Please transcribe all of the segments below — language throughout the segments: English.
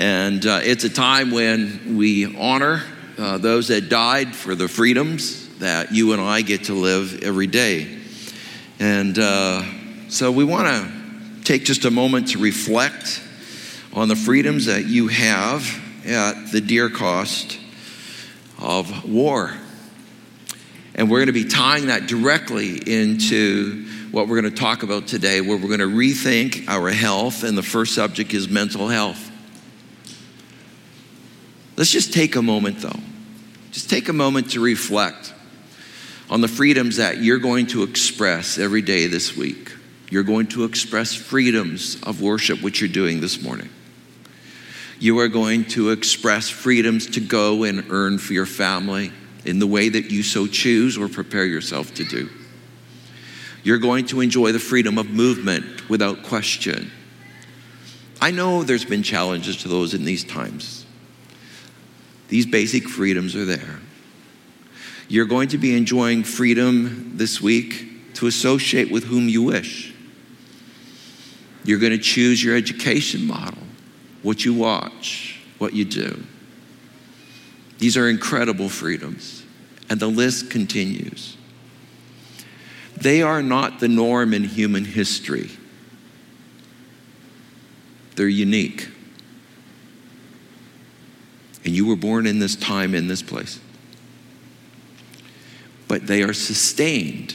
And uh, it's a time when we honor uh, those that died for the freedoms that you and I get to live every day. And uh, so we want to take just a moment to reflect on the freedoms that you have at the dear cost of war. And we're going to be tying that directly into what we're going to talk about today, where we're going to rethink our health. And the first subject is mental health. Let's just take a moment, though. Just take a moment to reflect on the freedoms that you're going to express every day this week. You're going to express freedoms of worship, which you're doing this morning. You are going to express freedoms to go and earn for your family in the way that you so choose or prepare yourself to do. You're going to enjoy the freedom of movement without question. I know there's been challenges to those in these times. These basic freedoms are there. You're going to be enjoying freedom this week to associate with whom you wish. You're going to choose your education model, what you watch, what you do. These are incredible freedoms, and the list continues. They are not the norm in human history, they're unique. And you were born in this time, in this place. But they are sustained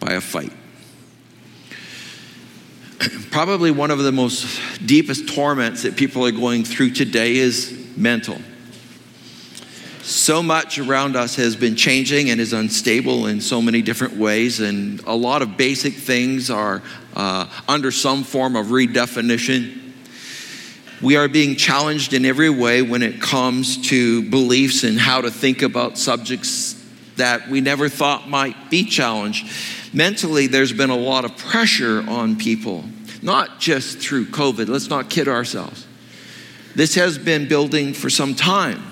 by a fight. Probably one of the most deepest torments that people are going through today is mental. So much around us has been changing and is unstable in so many different ways, and a lot of basic things are uh, under some form of redefinition. We are being challenged in every way when it comes to beliefs and how to think about subjects that we never thought might be challenged. Mentally, there's been a lot of pressure on people, not just through COVID. Let's not kid ourselves. This has been building for some time.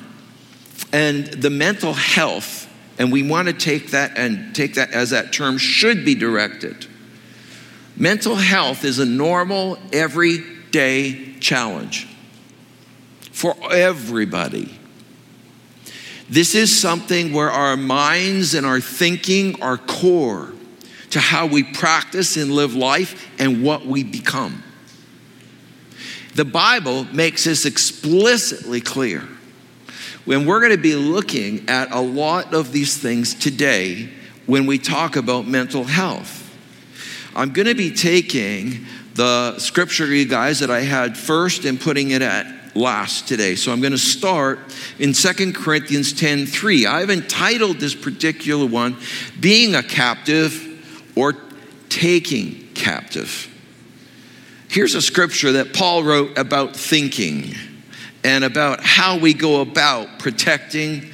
And the mental health, and we want to take that and take that as that term should be directed. Mental health is a normal, everyday challenge for everybody. This is something where our minds and our thinking are core to how we practice and live life and what we become. The Bible makes this explicitly clear. When we're going to be looking at a lot of these things today when we talk about mental health, I'm going to be taking the scripture, you guys, that I had first and putting it at last today. So I'm going to start in Second Corinthians 10 3. I've entitled this particular one, Being a Captive or Taking Captive. Here's a scripture that Paul wrote about thinking and about how we go about protecting,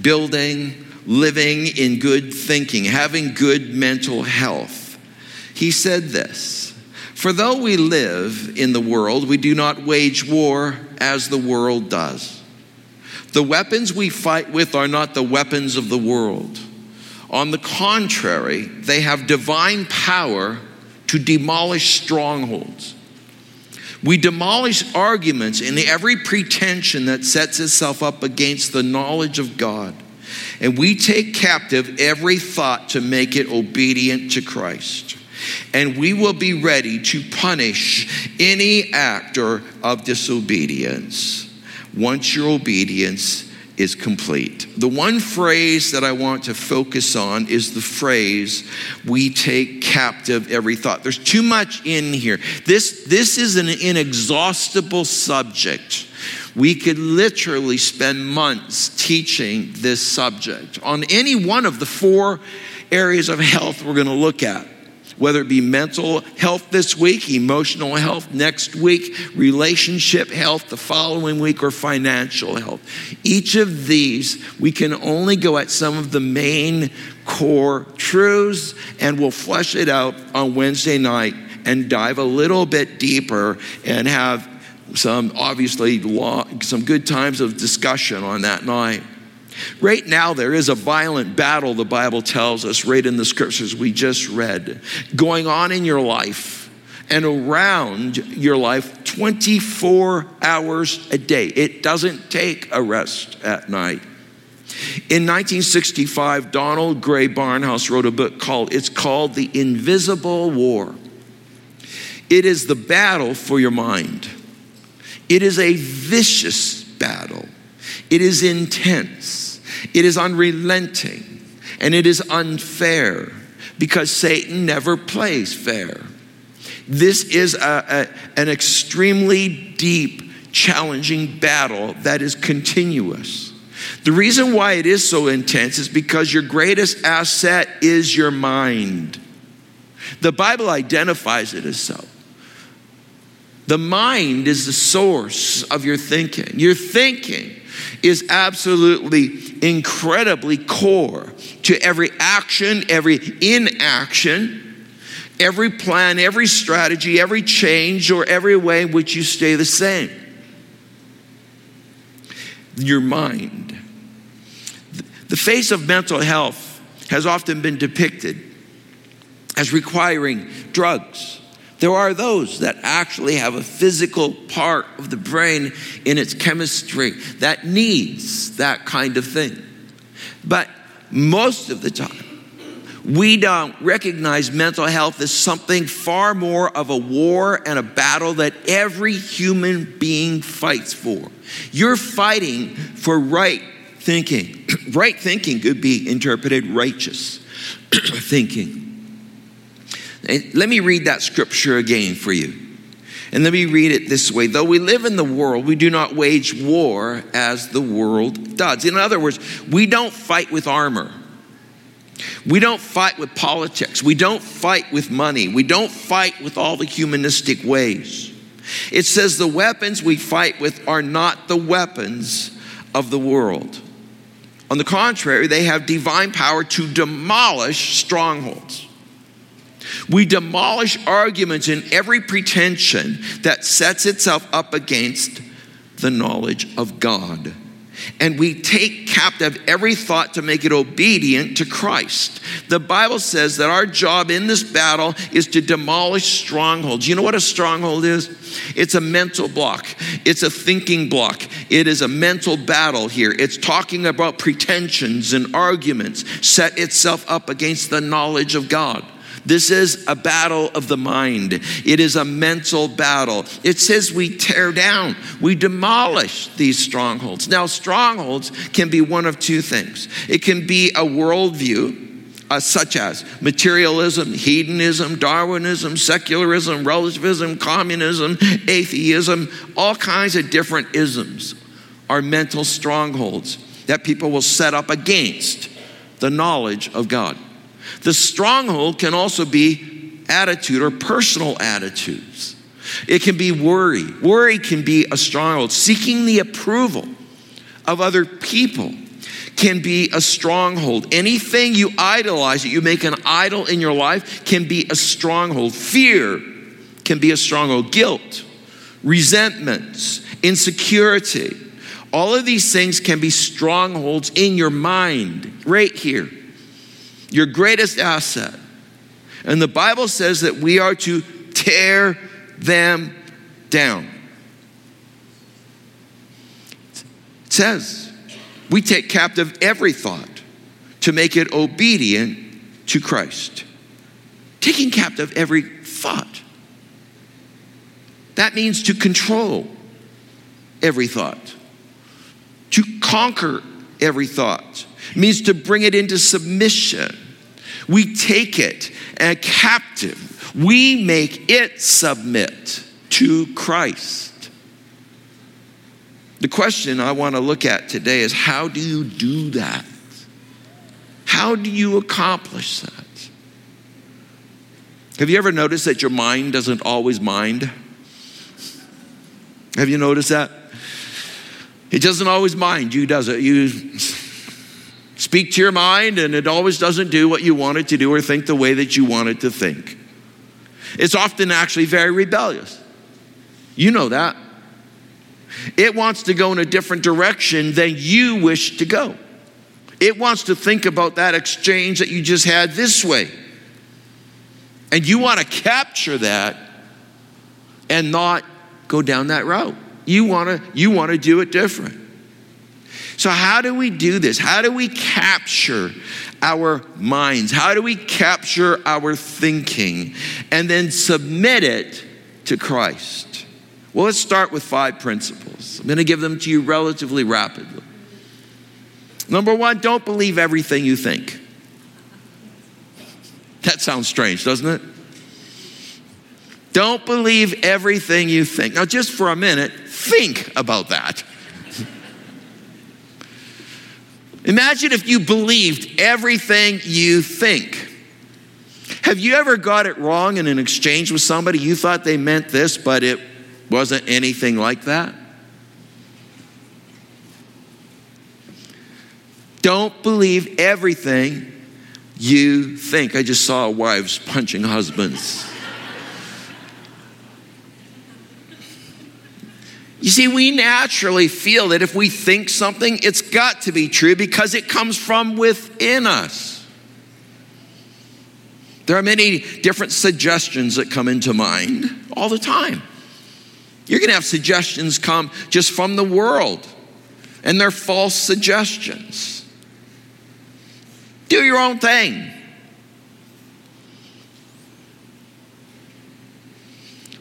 building, living in good thinking, having good mental health. He said this. For though we live in the world, we do not wage war as the world does. The weapons we fight with are not the weapons of the world. On the contrary, they have divine power to demolish strongholds. We demolish arguments and every pretension that sets itself up against the knowledge of God. And we take captive every thought to make it obedient to Christ and we will be ready to punish any actor of disobedience once your obedience is complete. The one phrase that I want to focus on is the phrase, we take captive every thought. There's too much in here. This, this is an inexhaustible subject. We could literally spend months teaching this subject on any one of the four areas of health we're going to look at. Whether it be mental health this week, emotional health next week, relationship health the following week, or financial health. Each of these, we can only go at some of the main core truths, and we'll flesh it out on Wednesday night and dive a little bit deeper and have some obviously long, some good times of discussion on that night. Right now, there is a violent battle, the Bible tells us, right in the scriptures we just read, going on in your life and around your life 24 hours a day. It doesn't take a rest at night. In 1965, Donald Grey Barnhouse wrote a book called, it's called The Invisible War. It is the battle for your mind. It is a vicious battle. It is intense, it is unrelenting, and it is unfair because Satan never plays fair. This is a, a, an extremely deep, challenging battle that is continuous. The reason why it is so intense is because your greatest asset is your mind. The Bible identifies it as so. The mind is the source of your thinking. Your thinking is absolutely incredibly core to every action, every inaction, every plan, every strategy, every change, or every way in which you stay the same. Your mind. The face of mental health has often been depicted as requiring drugs there are those that actually have a physical part of the brain in its chemistry that needs that kind of thing. But most of the time, we don't recognize mental health as something far more of a war and a battle that every human being fights for. You're fighting for right thinking. right thinking could be interpreted righteous thinking. Let me read that scripture again for you. And let me read it this way Though we live in the world, we do not wage war as the world does. In other words, we don't fight with armor. We don't fight with politics. We don't fight with money. We don't fight with all the humanistic ways. It says the weapons we fight with are not the weapons of the world. On the contrary, they have divine power to demolish strongholds. We demolish arguments and every pretension that sets itself up against the knowledge of God. And we take captive every thought to make it obedient to Christ. The Bible says that our job in this battle is to demolish strongholds. You know what a stronghold is? It's a mental block, it's a thinking block, it is a mental battle here. It's talking about pretensions and arguments set itself up against the knowledge of God. This is a battle of the mind. It is a mental battle. It says we tear down, we demolish these strongholds. Now, strongholds can be one of two things it can be a worldview. Uh, such as materialism, hedonism, Darwinism, secularism, relativism, communism, atheism, all kinds of different isms are mental strongholds that people will set up against the knowledge of God. The stronghold can also be attitude or personal attitudes. It can be worry. Worry can be a stronghold. Seeking the approval of other people can be a stronghold. Anything you idolize, that you make an idol in your life, can be a stronghold. Fear can be a stronghold. Guilt, resentments, insecurity. All of these things can be strongholds in your mind, right here your greatest asset. And the Bible says that we are to tear them down. It says we take captive every thought to make it obedient to Christ. Taking captive every thought. That means to control every thought, to conquer every thought, it means to bring it into submission we take it and captive. We make it submit to Christ. The question I want to look at today is how do you do that? How do you accomplish that? Have you ever noticed that your mind doesn't always mind? Have you noticed that? It doesn't always mind you, does it? You speak to your mind and it always doesn't do what you want it to do or think the way that you want it to think. It's often actually very rebellious. You know that. It wants to go in a different direction than you wish to go. It wants to think about that exchange that you just had this way. And you want to capture that and not go down that route. You want to you want to do it different. So how do we do this? How do we capture our minds? How do we capture our thinking and then submit it to Christ? Well, let's start with five principles. I'm going to give them to you relatively rapidly. Number one, don't believe everything you think. That sounds strange, doesn't it? Don't believe everything you think. Now, just for a minute, think about that. Imagine if you believed everything you think. Have you ever got it wrong in an exchange with somebody? You thought they meant this, but it wasn't anything like that? Don't believe everything you think. I just saw wives punching husbands. You see, we naturally feel that if we think something, it's got to be true because it comes from within us. There are many different suggestions that come into mind all the time. You're going to have suggestions come just from the world, and they're false suggestions. Do your own thing.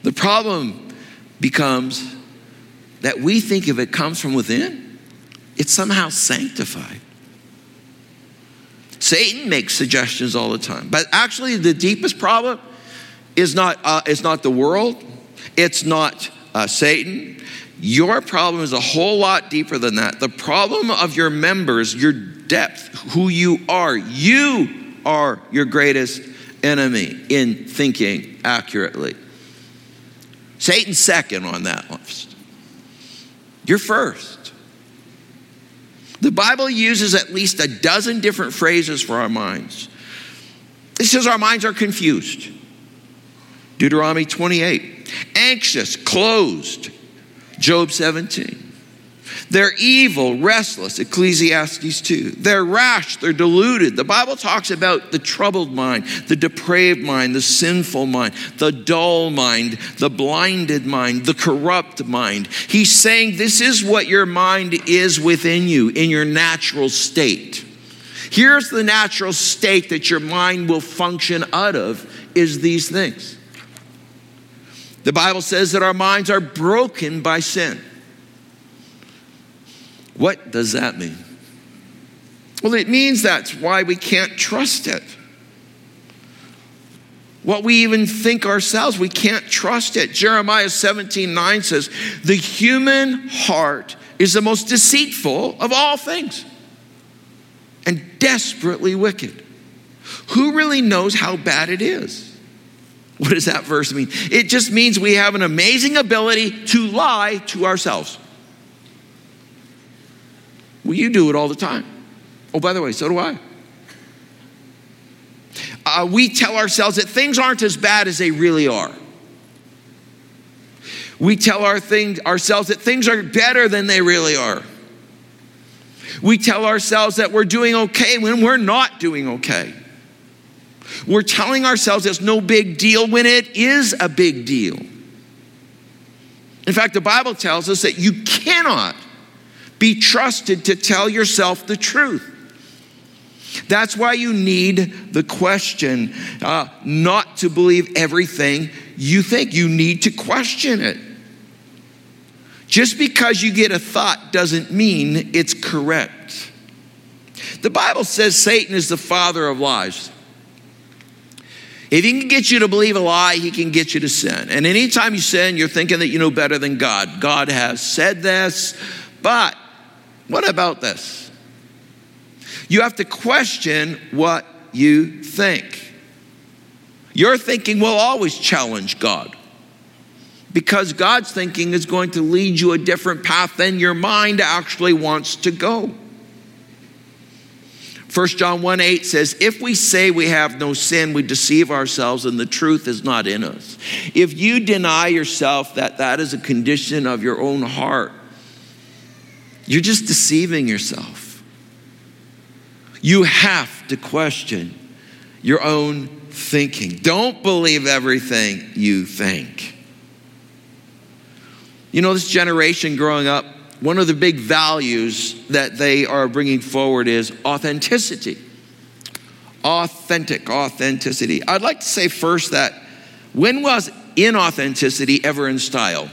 The problem becomes that we think if it comes from within, it's somehow sanctified. Satan makes suggestions all the time, but actually, the deepest problem is not, uh, is not the world, it's not uh, Satan. Your problem is a whole lot deeper than that. The problem of your members, your depth, who you are. You are your greatest enemy in thinking accurately. Satan's second on that list. You're first. The Bible uses at least a dozen different phrases for our minds. It says our minds are confused. Deuteronomy 28. Anxious, closed. Job 17. They're evil, restless, Ecclesiastes 2. They're rash, they're deluded. The Bible talks about the troubled mind, the depraved mind, the sinful mind, the dull mind, the blinded mind, the corrupt mind. He's saying this is what your mind is within you in your natural state. Here's the natural state that your mind will function out of is these things. The Bible says that our minds are broken by sin. What does that mean? Well, it means that's why we can't trust it. What we even think ourselves, we can't trust it. Jeremiah 17 9 says, The human heart is the most deceitful of all things and desperately wicked. Who really knows how bad it is? What does that verse mean? It just means we have an amazing ability to lie to ourselves. Well, you do it all the time. Oh, by the way, so do I. Uh, we tell ourselves that things aren't as bad as they really are. We tell our thing, ourselves that things are better than they really are. We tell ourselves that we're doing okay when we're not doing okay. We're telling ourselves it's no big deal when it is a big deal. In fact, the Bible tells us that you cannot be trusted to tell yourself the truth. That's why you need the question uh, not to believe everything you think. You need to question it. Just because you get a thought doesn't mean it's correct. The Bible says Satan is the father of lies. If he can get you to believe a lie, he can get you to sin. And anytime you sin, you're thinking that you know better than God. God has said this, but what about this? You have to question what you think. Your thinking will always challenge God because God's thinking is going to lead you a different path than your mind actually wants to go. 1 John 1 8 says, If we say we have no sin, we deceive ourselves and the truth is not in us. If you deny yourself that that is a condition of your own heart, you're just deceiving yourself. You have to question your own thinking. Don't believe everything you think. You know, this generation growing up, one of the big values that they are bringing forward is authenticity. Authentic, authenticity. I'd like to say first that when was inauthenticity ever in style?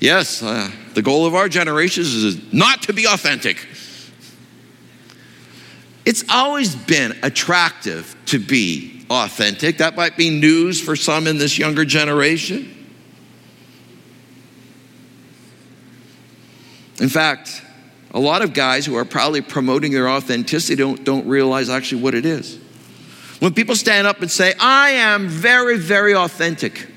Yes, uh, the goal of our generations is not to be authentic. It's always been attractive to be authentic. That might be news for some in this younger generation. In fact, a lot of guys who are probably promoting their authenticity don't, don't realize actually what it is. When people stand up and say, I am very, very authentic,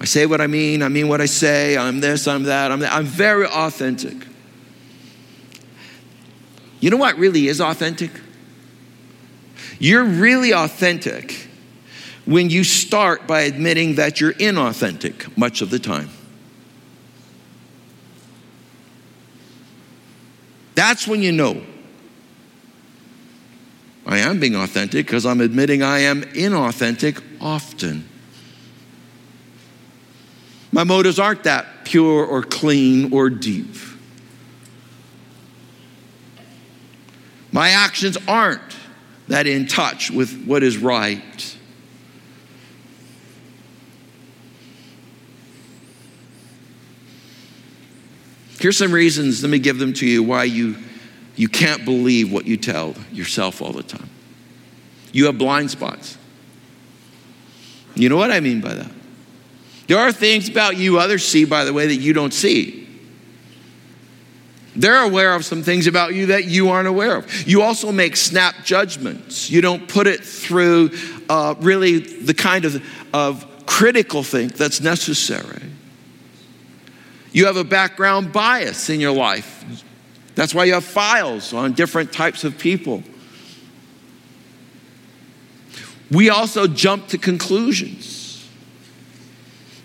I say what I mean, I mean what I say, I'm this, I'm that, I'm that. I'm very authentic. You know what really is authentic? You're really authentic when you start by admitting that you're inauthentic much of the time. That's when you know I am being authentic because I'm admitting I am inauthentic often. My motives aren't that pure or clean or deep. My actions aren't that in touch with what is right. Here's some reasons, let me give them to you, why you, you can't believe what you tell yourself all the time. You have blind spots. You know what I mean by that? There are things about you others see, by the way, that you don't see. They're aware of some things about you that you aren't aware of. You also make snap judgments. You don't put it through uh, really the kind of, of critical think that's necessary. You have a background bias in your life. That's why you have files on different types of people. We also jump to conclusions.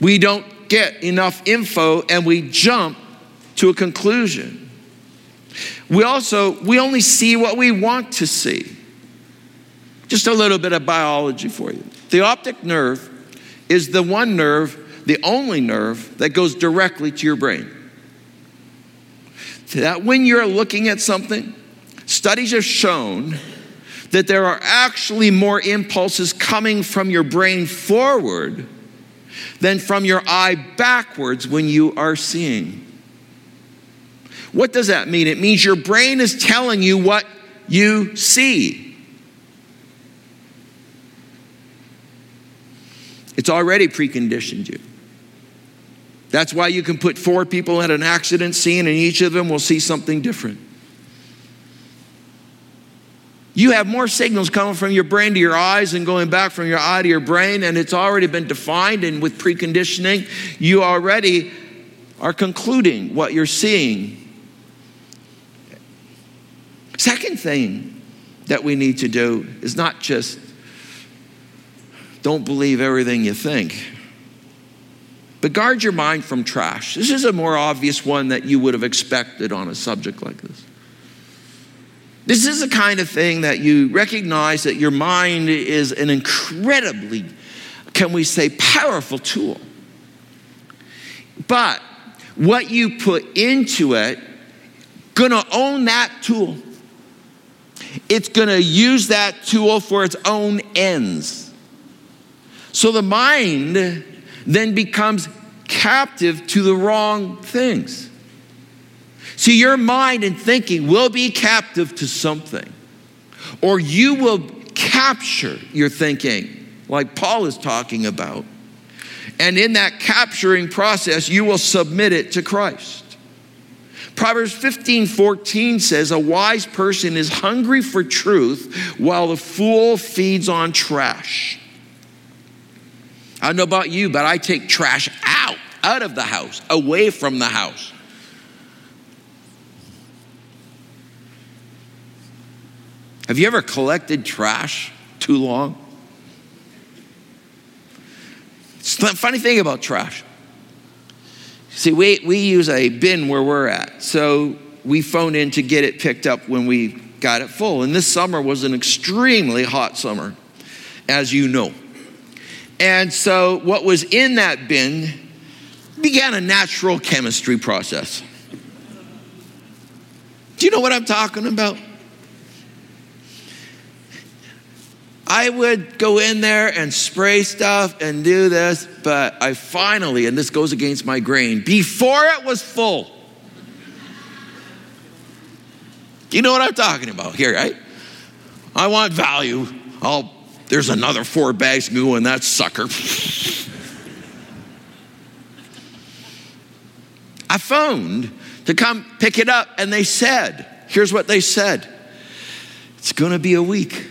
We don't get enough info and we jump to a conclusion. We also we only see what we want to see. Just a little bit of biology for you. The optic nerve is the one nerve the only nerve that goes directly to your brain. That when you're looking at something, studies have shown that there are actually more impulses coming from your brain forward than from your eye backwards when you are seeing. What does that mean? It means your brain is telling you what you see. It's already preconditioned you. That's why you can put four people at an accident scene and each of them will see something different. You have more signals coming from your brain to your eyes and going back from your eye to your brain, and it's already been defined. And with preconditioning, you already are concluding what you're seeing. Second thing that we need to do is not just don't believe everything you think. But guard your mind from trash. This is a more obvious one that you would have expected on a subject like this. This is the kind of thing that you recognize that your mind is an incredibly, can we say, powerful tool. But what you put into it, gonna own that tool. It's gonna use that tool for its own ends. So the mind then becomes captive to the wrong things. See, your mind and thinking will be captive to something, or you will capture your thinking, like Paul is talking about. And in that capturing process, you will submit it to Christ. Proverbs 15 14 says, A wise person is hungry for truth, while the fool feeds on trash. I don't know about you, but I take trash out, out of the house, away from the house. Have you ever collected trash too long? It's the funny thing about trash. See, we, we use a bin where we're at. So we phone in to get it picked up when we got it full. And this summer was an extremely hot summer, as you know. And so what was in that bin began a natural chemistry process. Do you know what I'm talking about? I would go in there and spray stuff and do this, but I finally, and this goes against my grain, before it was full. You know what I'm talking about here, right? I want value. I'll, there's another four bags go in that sucker. I phoned to come pick it up, and they said, here's what they said it's gonna be a week.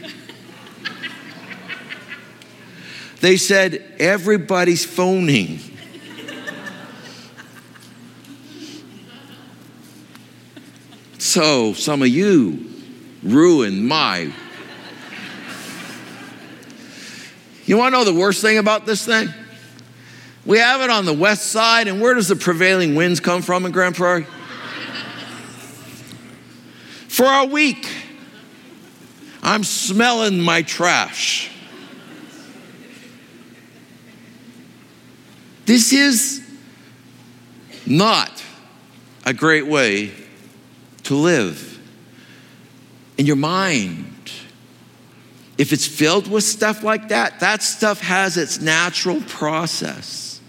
They said, everybody's phoning. so some of you ruined my. You want to know the worst thing about this thing? We have it on the west side, and where does the prevailing winds come from in Grand Prairie? For a week, I'm smelling my trash. This is not a great way to live. In your mind, if it's filled with stuff like that, that stuff has its natural process.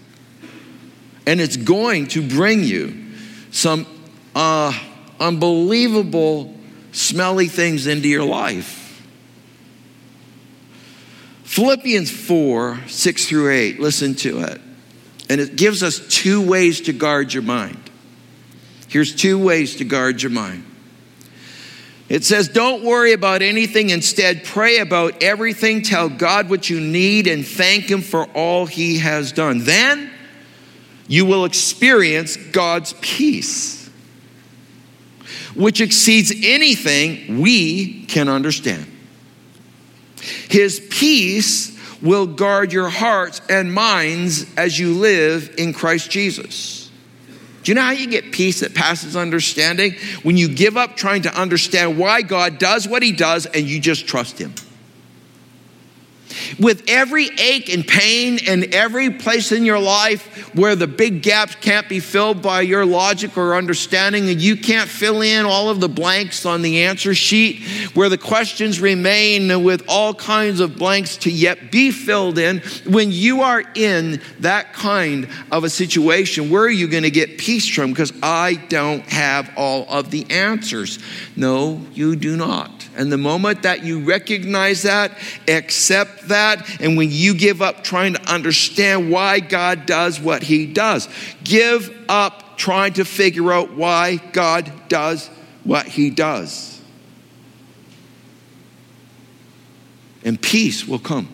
And it's going to bring you some uh, unbelievable, smelly things into your life. Philippians 4 6 through 8, listen to it. And it gives us two ways to guard your mind. Here's two ways to guard your mind. It says, Don't worry about anything. Instead, pray about everything. Tell God what you need and thank Him for all He has done. Then you will experience God's peace, which exceeds anything we can understand. His peace will guard your hearts and minds as you live in Christ Jesus. Do you know how you get peace that passes understanding? When you give up trying to understand why God does what He does and you just trust Him. With every ache and pain and every place in your life where the big gaps can't be filled by your logic or understanding, and you can't fill in all of the blanks on the answer sheet, where the questions remain with all kinds of blanks to yet be filled in, when you are in that kind of a situation, where are you going to get peace from? Because I don't have all of the answers. No, you do not. And the moment that you recognize that, accept that, and when you give up trying to understand why God does what He does, give up trying to figure out why God does what He does. And peace will come.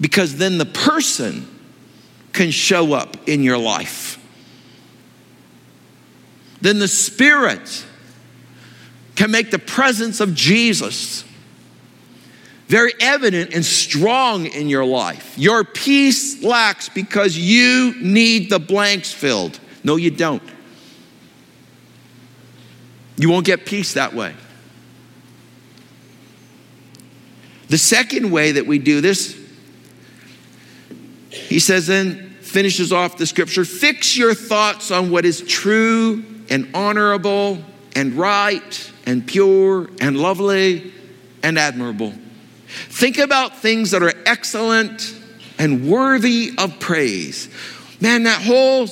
Because then the person can show up in your life. Then the Spirit can make the presence of Jesus very evident and strong in your life. Your peace lacks because you need the blanks filled. No, you don't. You won't get peace that way. The second way that we do this, he says, then finishes off the scripture fix your thoughts on what is true and honorable and right and pure and lovely and admirable. Think about things that are excellent and worthy of praise. Man, that whole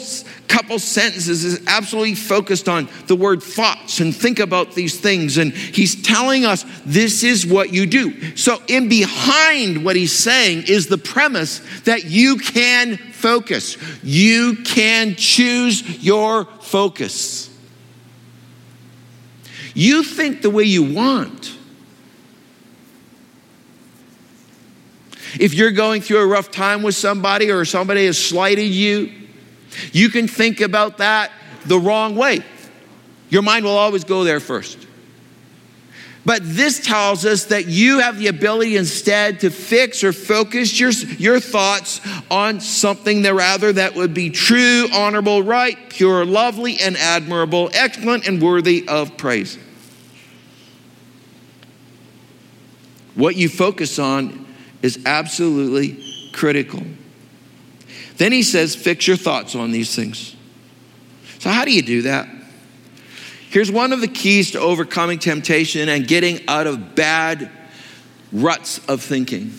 couple sentences is absolutely focused on the word thoughts and think about these things. And he's telling us this is what you do. So, in behind what he's saying is the premise that you can focus, you can choose your focus. You think the way you want. If you're going through a rough time with somebody or somebody has slighted you, you can think about that the wrong way. Your mind will always go there first. But this tells us that you have the ability instead to fix or focus your, your thoughts on something that rather that would be true, honorable, right, pure, lovely, and admirable, excellent, and worthy of praise. What you focus on is absolutely critical. Then he says, fix your thoughts on these things. So, how do you do that? Here's one of the keys to overcoming temptation and getting out of bad ruts of thinking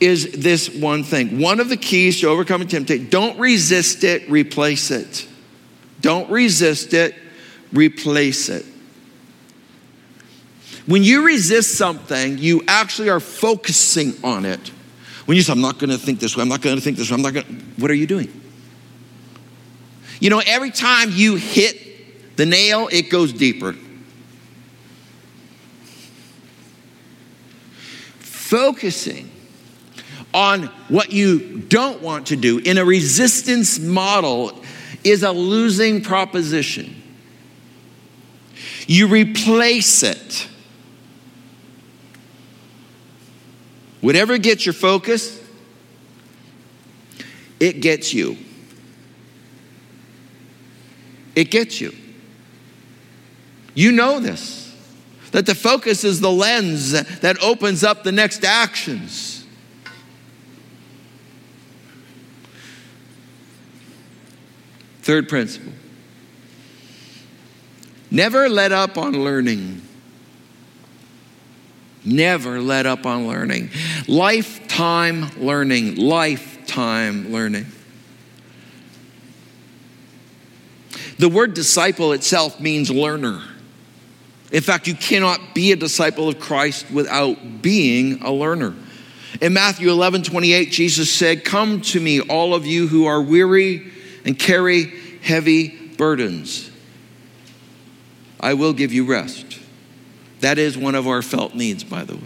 is this one thing. One of the keys to overcoming temptation, don't resist it, replace it. Don't resist it, replace it. When you resist something, you actually are focusing on it. When you say, I'm not going to think this way, I'm not going to think this way, I'm not going to, what are you doing? You know, every time you hit the nail, it goes deeper. Focusing on what you don't want to do in a resistance model is a losing proposition. You replace it Whatever gets your focus, it gets you. It gets you. You know this. That the focus is the lens that opens up the next actions. Third principle never let up on learning. Never let up on learning. Lifetime learning. Lifetime learning. The word disciple itself means learner. In fact, you cannot be a disciple of Christ without being a learner. In Matthew 11 28, Jesus said, Come to me, all of you who are weary and carry heavy burdens. I will give you rest. That is one of our felt needs, by the way.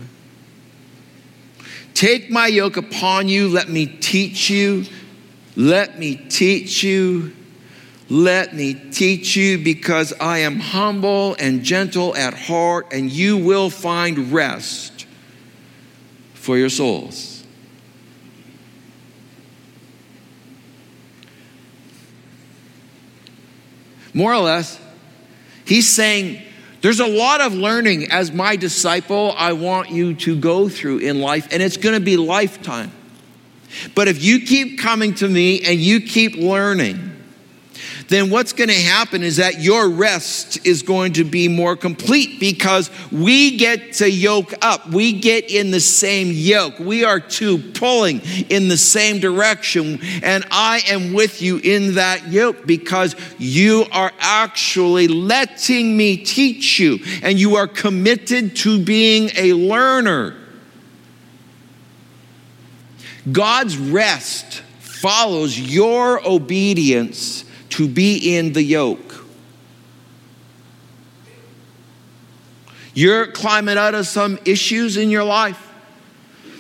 Take my yoke upon you. Let me teach you. Let me teach you. Let me teach you because I am humble and gentle at heart, and you will find rest for your souls. More or less, he's saying, there's a lot of learning as my disciple I want you to go through in life, and it's going to be lifetime. But if you keep coming to me and you keep learning, then what's going to happen is that your rest is going to be more complete because we get to yoke up. We get in the same yoke. We are two pulling in the same direction. And I am with you in that yoke because you are actually letting me teach you and you are committed to being a learner. God's rest follows your obedience to be in the yoke. You're climbing out of some issues in your life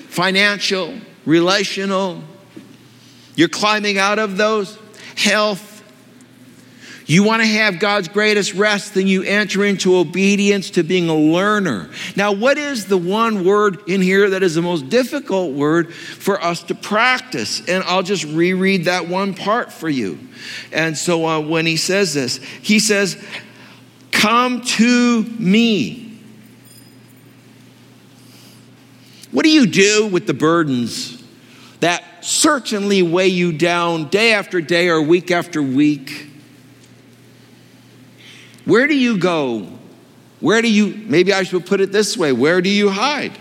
financial, relational. You're climbing out of those, health, you want to have God's greatest rest, then you enter into obedience to being a learner. Now, what is the one word in here that is the most difficult word for us to practice? And I'll just reread that one part for you. And so uh, when he says this, he says, Come to me. What do you do with the burdens that certainly weigh you down day after day or week after week? Where do you go? Where do you, maybe I should put it this way where do you hide?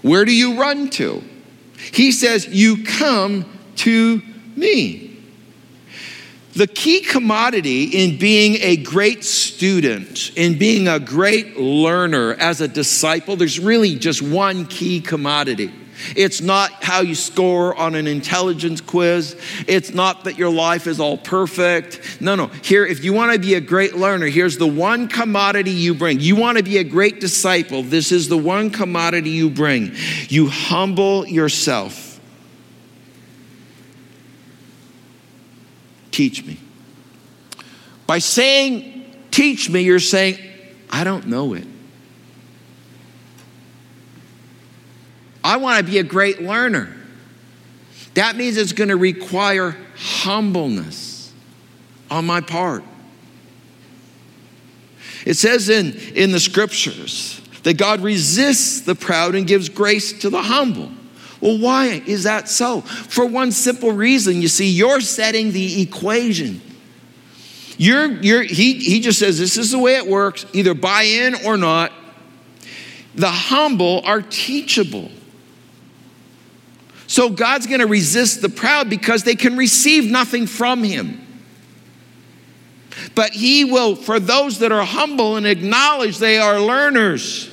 Where do you run to? He says, You come to me. The key commodity in being a great student, in being a great learner as a disciple, there's really just one key commodity. It's not how you score on an intelligence quiz. It's not that your life is all perfect. No, no. Here, if you want to be a great learner, here's the one commodity you bring. You want to be a great disciple. This is the one commodity you bring. You humble yourself. Teach me. By saying, teach me, you're saying, I don't know it. I want to be a great learner. That means it's going to require humbleness on my part. It says in, in the scriptures that God resists the proud and gives grace to the humble. Well, why is that so? For one simple reason. You see, you're setting the equation. You're, you're, he, he just says this is the way it works, either buy in or not. The humble are teachable. So God's going to resist the proud because they can receive nothing from him. But he will, for those that are humble and acknowledge they are learners,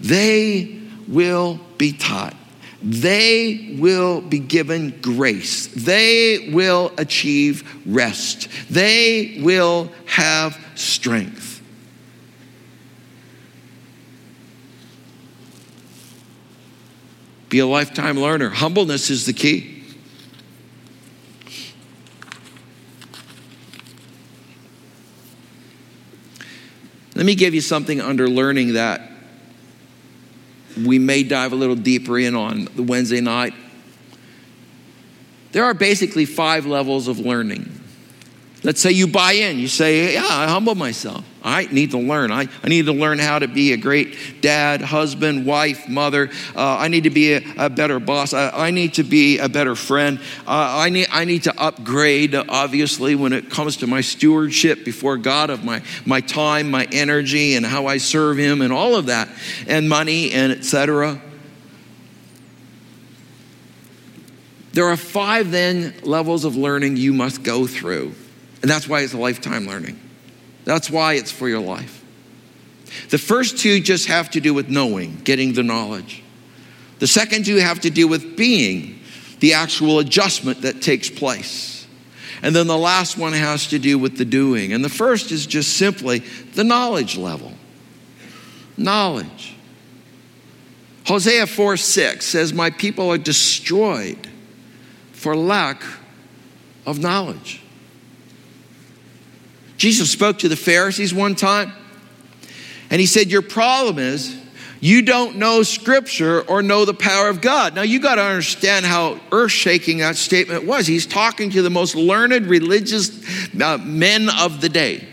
they will be taught. They will be given grace. They will achieve rest. They will have strength. Be a lifetime learner. Humbleness is the key. Let me give you something under learning that we may dive a little deeper in on the Wednesday night. There are basically five levels of learning. Let's say you buy in. You say, Yeah, I humble myself. I need to learn. I, I need to learn how to be a great dad, husband, wife, mother. Uh, I need to be a, a better boss. I, I, need to be a better friend. Uh, I, need, I need to upgrade, obviously, when it comes to my stewardship before God of my, my time, my energy, and how I serve Him, and all of that, and money, and etc. There are five then levels of learning you must go through. And that's why it's a lifetime learning. That's why it's for your life. The first two just have to do with knowing, getting the knowledge. The second two have to do with being, the actual adjustment that takes place. And then the last one has to do with the doing. And the first is just simply the knowledge level. Knowledge. Hosea 4 6 says, My people are destroyed for lack of knowledge. Jesus spoke to the Pharisees one time, and he said, Your problem is you don't know Scripture or know the power of God. Now, you got to understand how earth shaking that statement was. He's talking to the most learned religious uh, men of the day.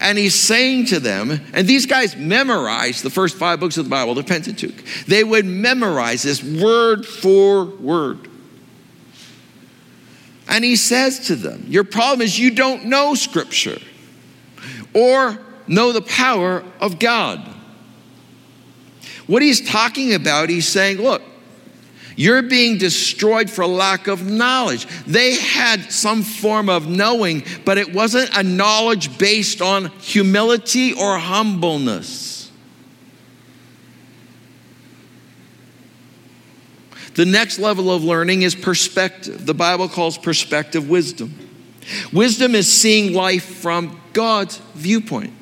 And he's saying to them, and these guys memorized the first five books of the Bible, the Pentateuch. They would memorize this word for word. And he says to them, Your problem is you don't know Scripture or know the power of God. What he's talking about, he's saying, Look, you're being destroyed for lack of knowledge. They had some form of knowing, but it wasn't a knowledge based on humility or humbleness. The next level of learning is perspective. The Bible calls perspective wisdom. Wisdom is seeing life from God's viewpoint.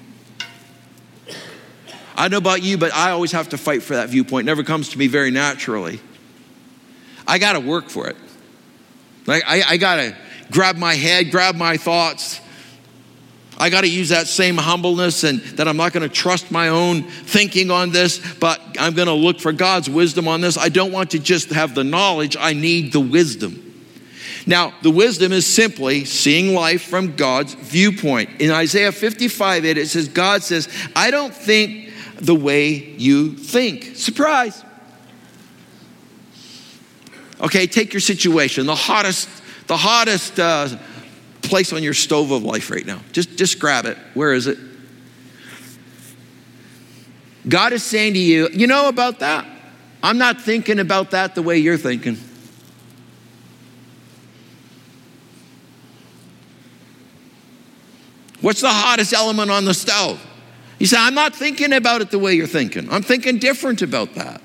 I know about you, but I always have to fight for that viewpoint. It never comes to me very naturally. I got to work for it. Like I, I got to grab my head, grab my thoughts, I got to use that same humbleness and that I'm not going to trust my own thinking on this, but I'm going to look for God's wisdom on this. I don't want to just have the knowledge, I need the wisdom. Now, the wisdom is simply seeing life from God's viewpoint. In Isaiah 55, 8, it says, God says, I don't think the way you think. Surprise. Okay, take your situation, the hottest, the hottest uh, place on your stove of life right now. Just, just grab it. Where is it? God is saying to you, you know about that? I'm not thinking about that the way you're thinking. What's the hottest element on the stove? He said, I'm not thinking about it the way you're thinking. I'm thinking different about that.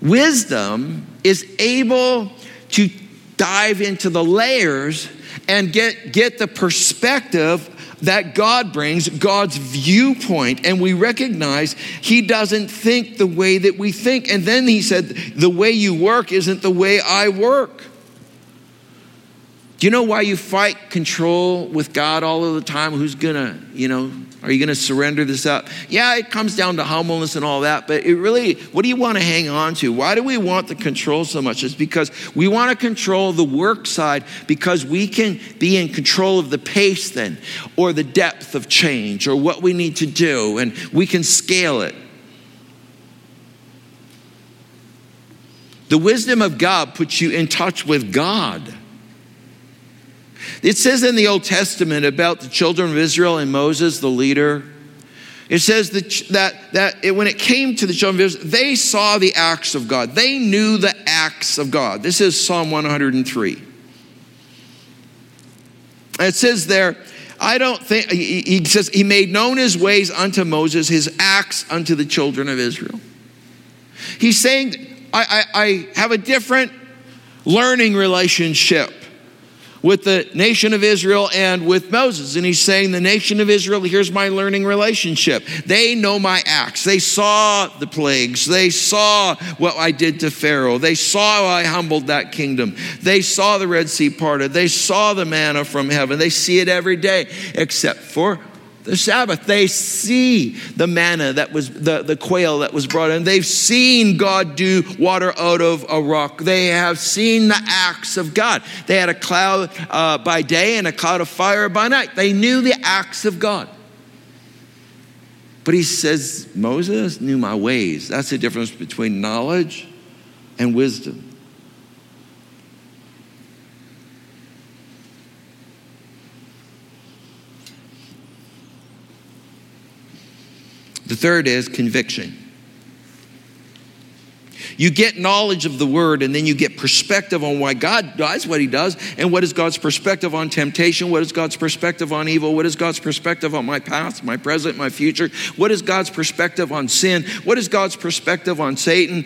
Wisdom is able to dive into the layers and get, get the perspective that God brings, God's viewpoint, and we recognize He doesn't think the way that we think. And then He said, The way you work isn't the way I work. Do you know why you fight control with God all of the time? Who's gonna, you know, are you gonna surrender this up? Yeah, it comes down to humbleness and all that, but it really, what do you wanna hang on to? Why do we want the control so much? It's because we wanna control the work side because we can be in control of the pace then, or the depth of change, or what we need to do, and we can scale it. The wisdom of God puts you in touch with God. It says in the Old Testament about the children of Israel and Moses, the leader. It says that, that, that it, when it came to the children of Israel, they saw the acts of God. They knew the acts of God. This is Psalm 103. It says there, I don't think, he says, he made known his ways unto Moses, his acts unto the children of Israel. He's saying, I, I, I have a different learning relationship with the nation of Israel and with Moses. And he's saying, The nation of Israel, here's my learning relationship. They know my acts. They saw the plagues. They saw what I did to Pharaoh. They saw how I humbled that kingdom. They saw the Red Sea parted. They saw the manna from heaven. They see it every day, except for the Sabbath. They see the manna that was the, the quail that was brought in. They've seen God do water out of a rock. They have seen the acts of God. They had a cloud uh, by day and a cloud of fire by night. They knew the acts of God. But he says, Moses knew my ways. That's the difference between knowledge and wisdom. The third is conviction. You get knowledge of the word, and then you get perspective on why God does what he does, and what is God's perspective on temptation, what is God's perspective on evil, what is God's perspective on my past, my present, my future, what is God's perspective on sin, what is God's perspective on Satan.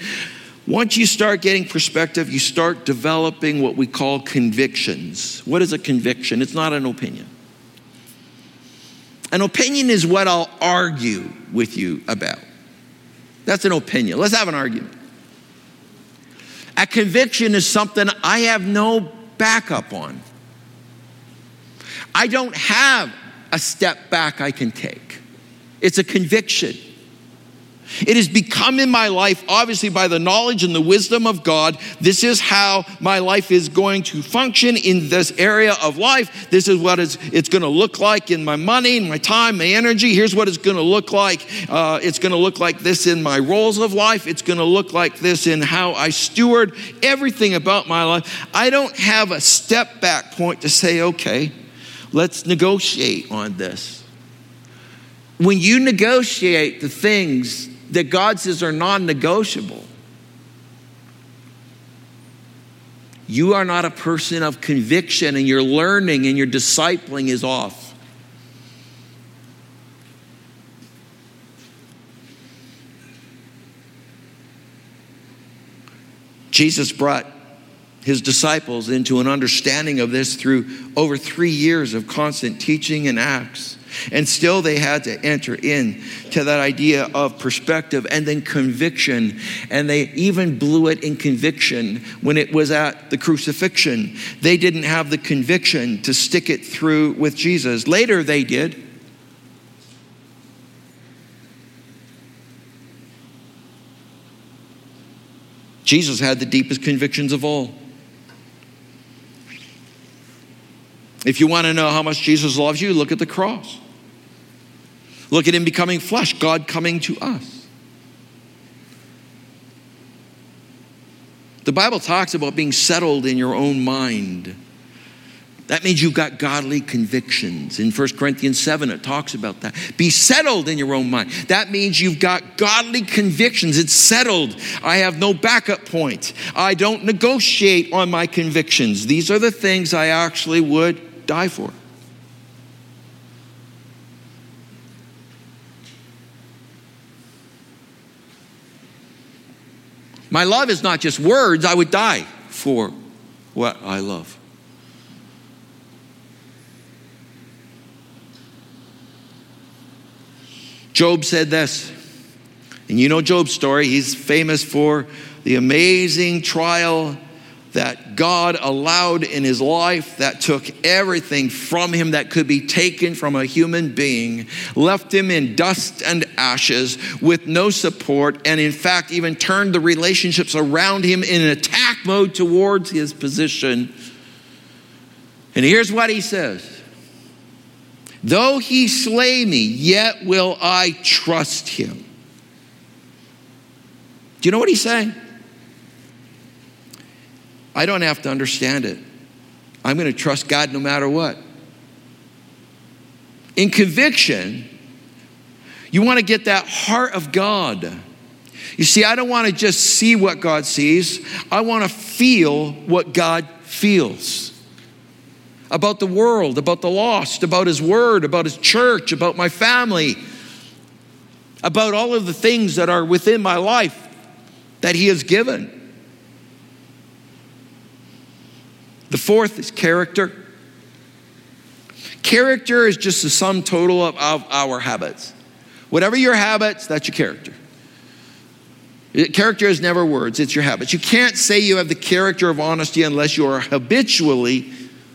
Once you start getting perspective, you start developing what we call convictions. What is a conviction? It's not an opinion. An opinion is what I'll argue with you about. That's an opinion. Let's have an argument. A conviction is something I have no backup on. I don't have a step back I can take. It's a conviction. It has become in my life, obviously, by the knowledge and the wisdom of God. This is how my life is going to function in this area of life. This is what it's, it's going to look like in my money, my time, my energy. Here's what it's going to look like. Uh, it's going to look like this in my roles of life. It's going to look like this in how I steward everything about my life. I don't have a step back point to say, okay, let's negotiate on this when you negotiate the things that God says are non negotiable. You are not a person of conviction, and your learning and your discipling is off. Jesus brought his disciples into an understanding of this through over three years of constant teaching and acts. And still, they had to enter in to that idea of perspective and then conviction. And they even blew it in conviction when it was at the crucifixion. They didn't have the conviction to stick it through with Jesus. Later, they did. Jesus had the deepest convictions of all. If you want to know how much Jesus loves you, look at the cross. Look at him becoming flesh, God coming to us. The Bible talks about being settled in your own mind. That means you've got godly convictions. In 1 Corinthians 7, it talks about that. Be settled in your own mind. That means you've got godly convictions. It's settled. I have no backup point. I don't negotiate on my convictions. These are the things I actually would die for. My love is not just words, I would die for what I love. Job said this, and you know Job's story. He's famous for the amazing trial that God allowed in his life that took everything from him that could be taken from a human being, left him in dust and ashes with no support, and in fact, even turned the relationships around him in an attack mode towards his position. And here's what he says Though he slay me, yet will I trust him. Do you know what he's saying? I don't have to understand it. I'm going to trust God no matter what. In conviction, you want to get that heart of God. You see, I don't want to just see what God sees, I want to feel what God feels about the world, about the lost, about His Word, about His church, about my family, about all of the things that are within my life that He has given. The fourth is character. Character is just the sum total of, of our habits. Whatever your habits, that's your character. Character is never words, it's your habits. You can't say you have the character of honesty unless you are habitually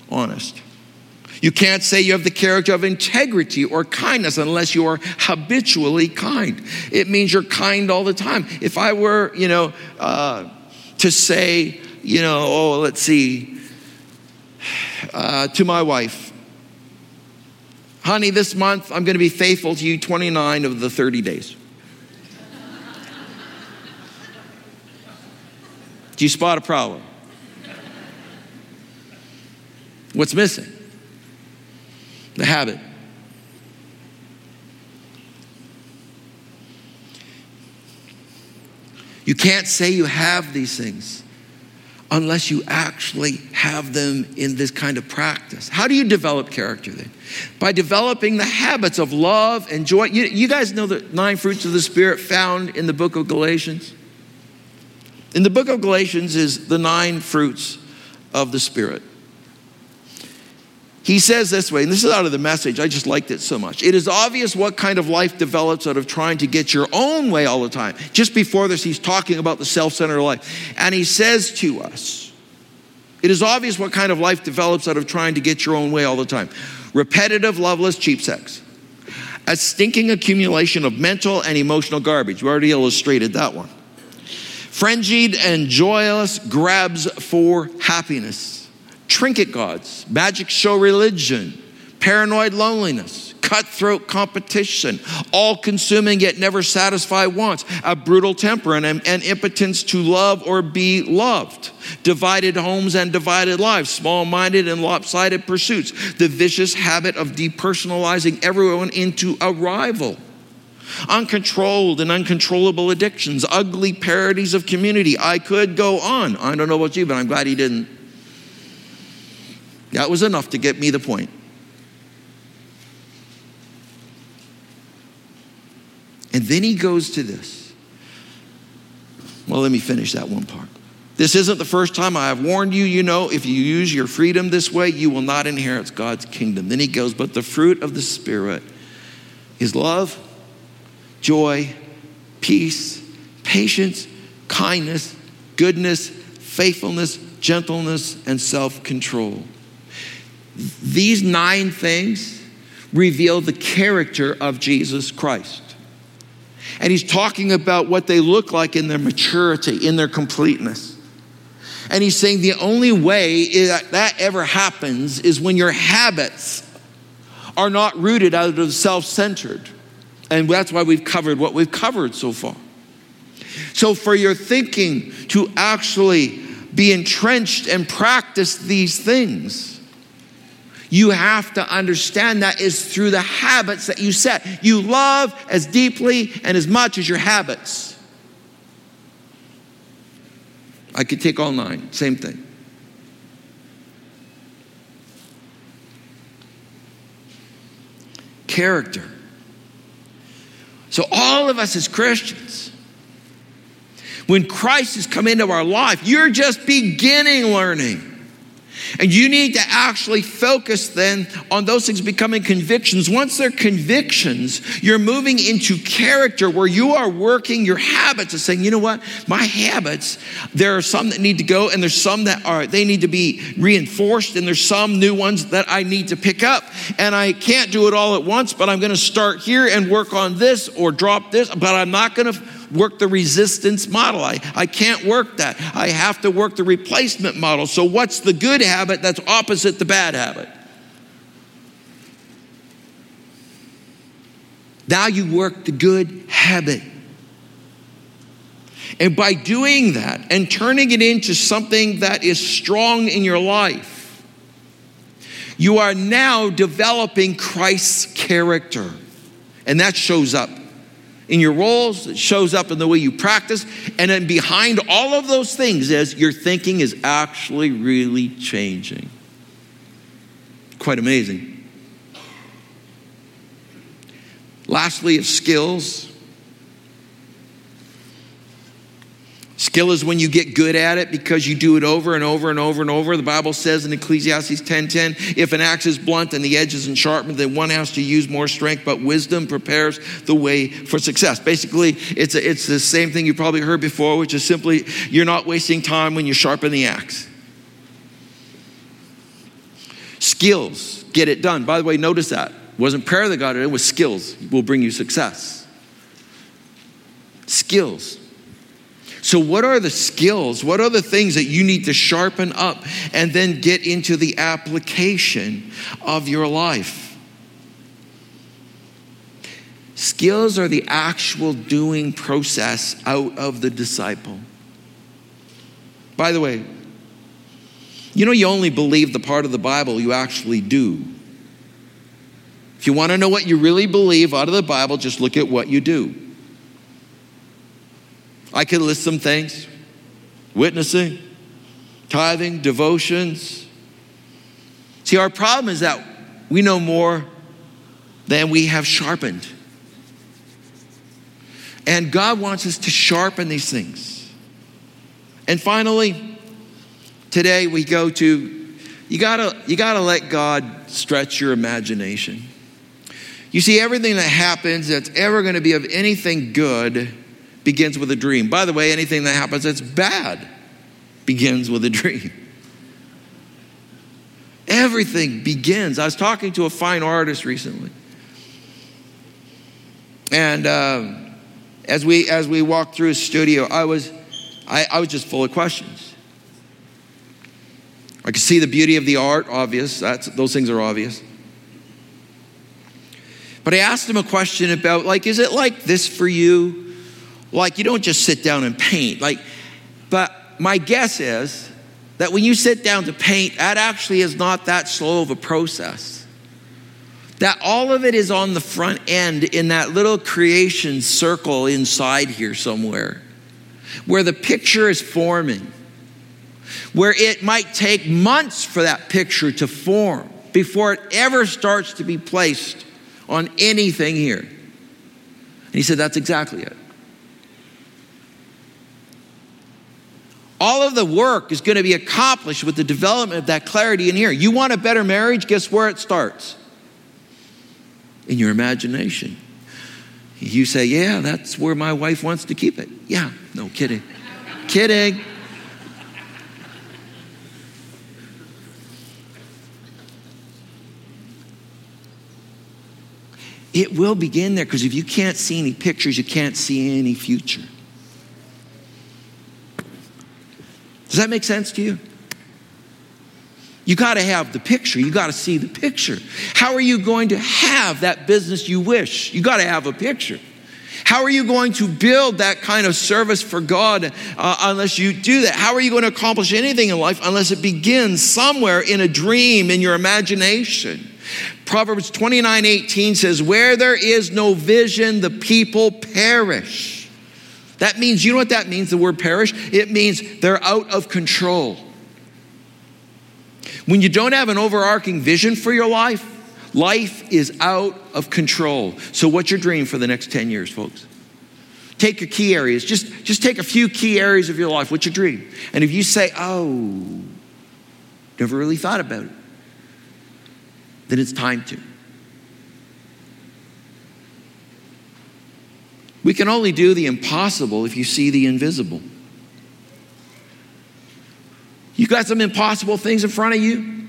honest. You can't say you have the character of integrity or kindness unless you are habitually kind. It means you're kind all the time. If I were, you know, uh, to say, you know, oh, let's see, uh, to my wife, honey, this month I'm going to be faithful to you 29 of the 30 days. Do you spot a problem? What's missing? The habit. You can't say you have these things unless you actually have them in this kind of practice. How do you develop character then? By developing the habits of love and joy. You, you, guys know the nine fruits of the Spirit found in the book of Galatians? In the book of Galatians is the nine fruits of the Spirit. He says this way, and this is out of the message, I just liked it so much. It is obvious what kind of life develops out of trying to get your own way all the time. Just before this, he's talking about the self centered life. And he says to us, it is obvious what kind of life develops out of trying to get your own way all the time. Repetitive, loveless, cheap sex. A stinking accumulation of mental and emotional garbage. We already illustrated that one. Frenzied and joyless grabs for happiness trinket gods, magic show religion, paranoid loneliness, cutthroat competition, all consuming yet never satisfy wants, a brutal temper and an impotence to love or be loved, divided homes and divided lives, small minded and lopsided pursuits, the vicious habit of depersonalizing everyone into a rival. Uncontrolled and uncontrollable addictions, ugly parodies of community. I could go on. I don't know about you, but I'm glad he didn't. That was enough to get me the point. And then he goes to this. Well, let me finish that one part. This isn't the first time I have warned you. You know, if you use your freedom this way, you will not inherit God's kingdom. Then he goes, But the fruit of the Spirit is love, joy, peace, patience, kindness, goodness, faithfulness, gentleness, and self control. These nine things reveal the character of Jesus Christ. And he's talking about what they look like in their maturity, in their completeness. And he's saying the only way that, ever happens is when your habits are not rooted out of self centered. And that's why we've covered what we've covered so far. So, for your thinking to actually be entrenched and practice these things, you have to understand that is through the habits that you set. You love as deeply and as much as your habits. I could take all nine, same thing. character. So, all of us as Christians, when Christ has come into our life, you're just beginning learning. And you need to actually focus then on those things becoming convictions. Once they're convictions, you're moving into character where you are working your habits and saying, you know what, my habits, there are some that need to go, and there's some that are, they need to be reinforced, and there's some new ones that I need to pick up. And I can't do it all at once, but I'm going to start here and work on this or drop this, but I'm not going to work the resistance model. I, I can't work that. I have to work the replacement model. So, what's the good habit that's opposite the bad habit? Now you work the good habit. And by doing that and turning it into something that is strong in your life, you are now developing Christ's character. And that shows up in your roles, it shows up in the way you practice. And then behind all of those things is your thinking is actually really changing. Quite amazing. Lastly, of skills. Skill is when you get good at it because you do it over and over and over and over. The Bible says in Ecclesiastes 10:10, if an axe is blunt and the edge isn't sharpened, then one has to use more strength, but wisdom prepares the way for success. Basically, it's, a, it's the same thing you probably heard before, which is simply you're not wasting time when you sharpen the axe. Skills get it done. By the way, notice that. It wasn't prayer that got it, it was skills will bring you success. Skills. So, what are the skills? What are the things that you need to sharpen up and then get into the application of your life? Skills are the actual doing process out of the disciple. By the way, you know, you only believe the part of the Bible you actually do. If you want to know what you really believe out of the Bible, just look at what you do. I could list some things witnessing, tithing, devotions. See, our problem is that we know more than we have sharpened. And God wants us to sharpen these things. And finally, today we go to you gotta, you gotta let God stretch your imagination. You see, everything that happens that's ever gonna be of anything good begins with a dream. By the way, anything that happens that's bad begins with a dream. Everything begins. I was talking to a fine artist recently. And uh, as, we, as we walked through his studio, I was, I, I was just full of questions. I could see the beauty of the art, obvious. That's, those things are obvious. But I asked him a question about, like, is it like this for you? Like you don't just sit down and paint. Like, but my guess is that when you sit down to paint, that actually is not that slow of a process. That all of it is on the front end in that little creation circle inside here somewhere, where the picture is forming, where it might take months for that picture to form before it ever starts to be placed on anything here. And he said, That's exactly it. All of the work is going to be accomplished with the development of that clarity in here. You want a better marriage? Guess where it starts? In your imagination. You say, Yeah, that's where my wife wants to keep it. Yeah, no kidding. kidding. It will begin there because if you can't see any pictures, you can't see any future. Does that make sense to you? You got to have the picture. You got to see the picture. How are you going to have that business you wish? You got to have a picture. How are you going to build that kind of service for God uh, unless you do that? How are you going to accomplish anything in life unless it begins somewhere in a dream, in your imagination? Proverbs 29 18 says, Where there is no vision, the people perish. That means, you know what that means, the word perish? It means they're out of control. When you don't have an overarching vision for your life, Life is out of control. So, what's your dream for the next 10 years, folks? Take your key areas. Just, just take a few key areas of your life. What's your dream? And if you say, oh, never really thought about it, then it's time to. We can only do the impossible if you see the invisible. You got some impossible things in front of you?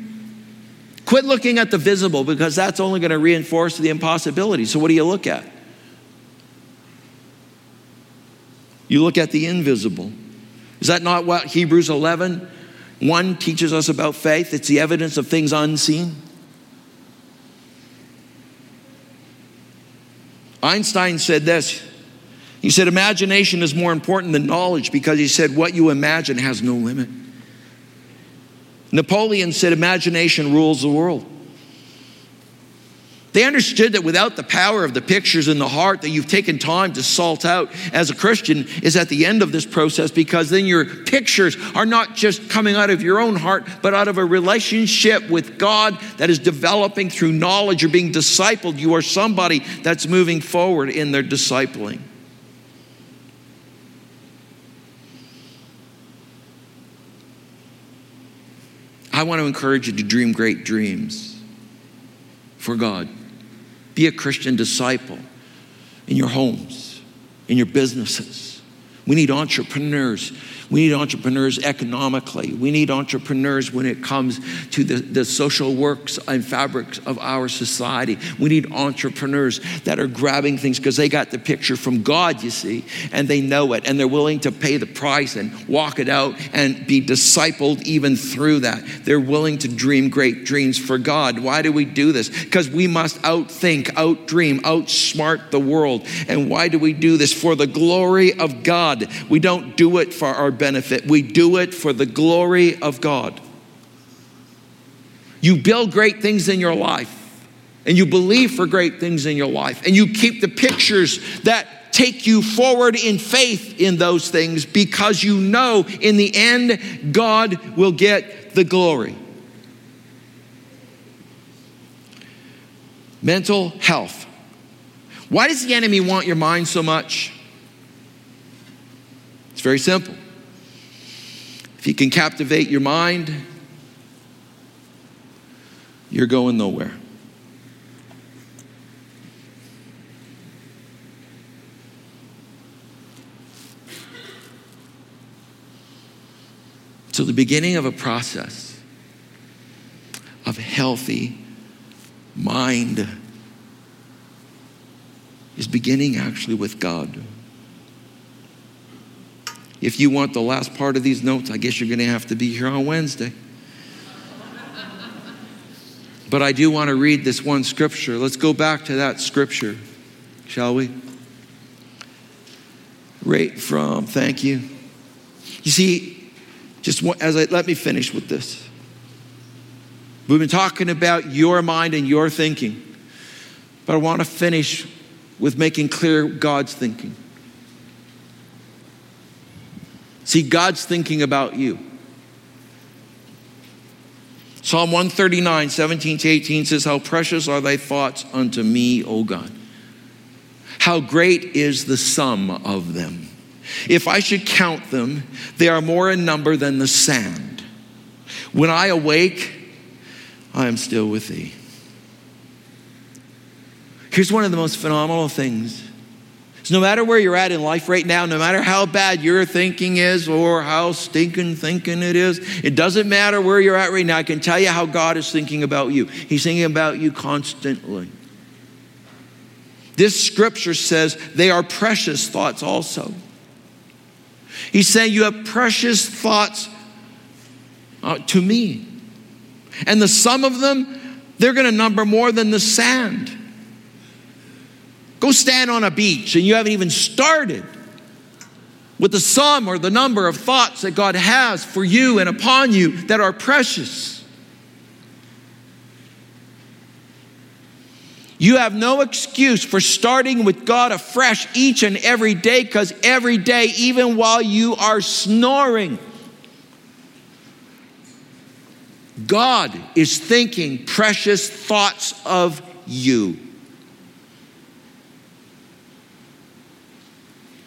Quit looking at the visible because that's only going to reinforce the impossibility. So, what do you look at? You look at the invisible. Is that not what Hebrews 11 1 teaches us about faith? It's the evidence of things unseen. Einstein said this. He said, Imagination is more important than knowledge because he said, What you imagine has no limit. Napoleon said, Imagination rules the world. They understood that without the power of the pictures in the heart that you've taken time to salt out as a Christian is at the end of this process because then your pictures are not just coming out of your own heart, but out of a relationship with God that is developing through knowledge. You're being discipled. You are somebody that's moving forward in their discipling. I want to encourage you to dream great dreams for God. Be a Christian disciple in your homes, in your businesses. We need entrepreneurs we need entrepreneurs economically. We need entrepreneurs when it comes to the, the social works and fabrics of our society. We need entrepreneurs that are grabbing things because they got the picture from God, you see, and they know it, and they're willing to pay the price and walk it out and be discipled even through that. They're willing to dream great dreams for God. Why do we do this? Because we must outthink, outdream, outsmart the world. And why do we do this? For the glory of God. We don't do it for our benefit. We do it for the glory of God. You build great things in your life, and you believe for great things in your life, and you keep the pictures that take you forward in faith in those things because you know in the end God will get the glory. Mental health. Why does the enemy want your mind so much? Very simple. If you can captivate your mind, you're going nowhere. So, the beginning of a process of healthy mind is beginning actually with God. If you want the last part of these notes, I guess you're going to have to be here on Wednesday. But I do want to read this one scripture. Let's go back to that scripture, shall we? Right from, thank you. You see, just as I let me finish with this. We've been talking about your mind and your thinking, but I want to finish with making clear God's thinking. See, God's thinking about you. Psalm 139, 17 to 18 says, How precious are thy thoughts unto me, O God. How great is the sum of them. If I should count them, they are more in number than the sand. When I awake, I am still with thee. Here's one of the most phenomenal things so, no matter where you're at in life right now, no matter how bad your thinking is or how stinking thinking it is, it doesn't matter where you're at right now. I can tell you how God is thinking about you. He's thinking about you constantly. This scripture says they are precious thoughts also. He's saying you have precious thoughts uh, to me. And the sum of them, they're going to number more than the sand. Go stand on a beach and you haven't even started with the sum or the number of thoughts that God has for you and upon you that are precious. You have no excuse for starting with God afresh each and every day because every day, even while you are snoring, God is thinking precious thoughts of you.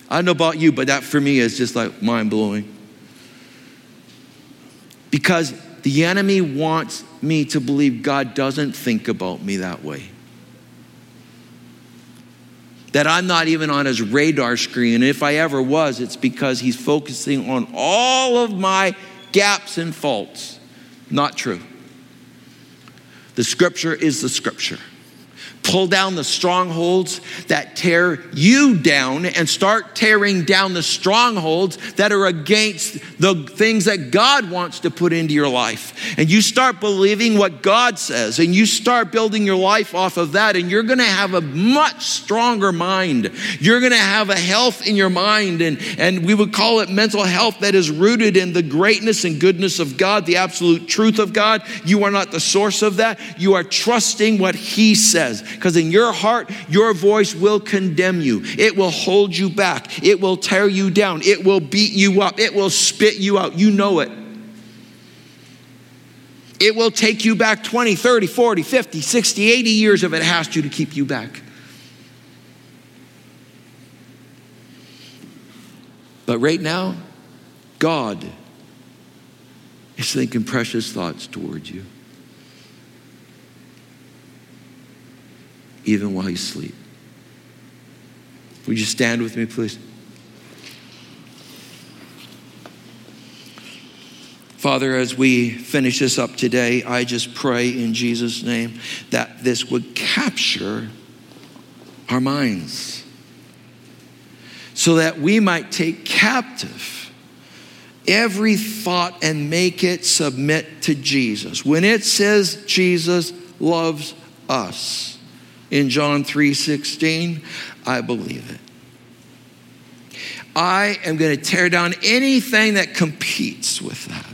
I don't know about you, but that for me is just like mind blowing. Because the enemy wants me to believe God doesn't think about me that way. That I'm not even on his radar screen. And if I ever was, it's because he's focusing on all of my gaps and faults. Not true. The scripture is the scripture pull down the strongholds that tear you down and start tearing down the strongholds that are against the things that God wants to put into your life. And you start believing what God says and you start building your life off of that, and you're going to have a much stronger mind. You're going to have a health in your mind, and, and we would call it mental health that is rooted in the greatness and goodness of God, the absolute truth of God. You are not the source of that, you are trusting what He says because in your heart, your voice will condemn you. It will hold you back. It will tear you down. It will beat you up. It will spit you out. You know it. It will take you back 20, 30, 40, 50, 60, 80 years if it has to to keep you back. But right now, God is thinking precious thoughts towards you. Even while you sleep. Would you stand with me, please? Father, as we finish this up today, I just pray in Jesus' name that this would capture our minds so that we might take captive every thought and make it submit to Jesus. When it says Jesus loves us, in John 3:16, I believe it. I am going to tear down anything that competes with that.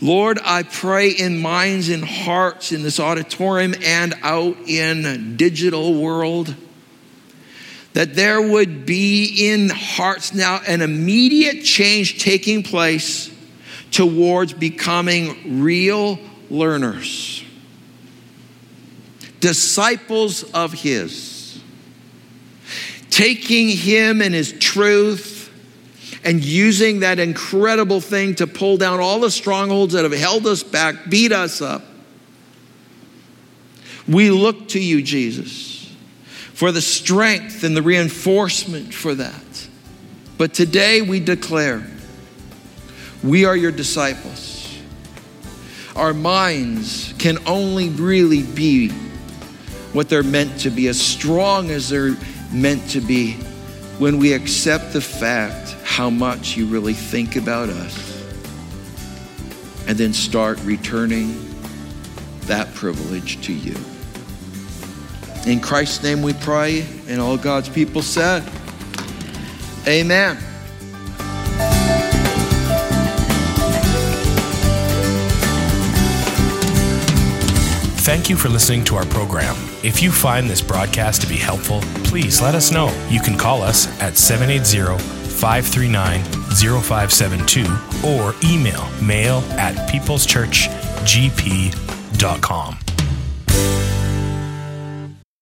Lord, I pray in minds and hearts in this auditorium and out in digital world that there would be in hearts now an immediate change taking place towards becoming real learners disciples of His, taking Him and His truth and using that incredible thing to pull down all the strongholds that have held us back, beat us up. We look to you, Jesus, for the strength and the reinforcement for that. But today we declare we are your disciples. Our minds can only really be what they're meant to be, as strong as they're meant to be, when we accept the fact how much you really think about us and then start returning that privilege to you. In Christ's name we pray, and all God's people said, Amen. Thank you for listening to our program. If you find this broadcast to be helpful, please let us know. You can call us at 780 539 0572 or email mail at peopleschurchgp.com.